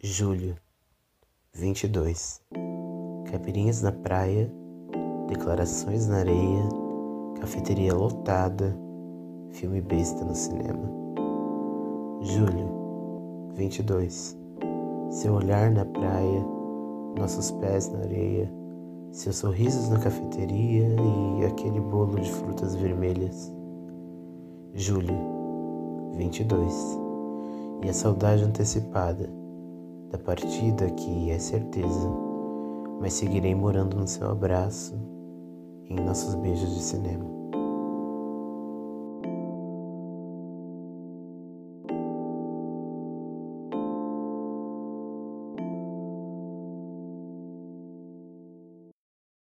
Julho 22 Caipirinhas na praia, declarações na areia, cafeteria lotada, filme besta no cinema. Julho 22 Seu olhar na praia, nossos pés na areia, seus sorrisos na cafeteria e aquele bolo de frutas vermelhas. Julho 22 E a saudade antecipada da partida que é certeza, mas seguirei morando no seu abraço em nossos beijos de cinema.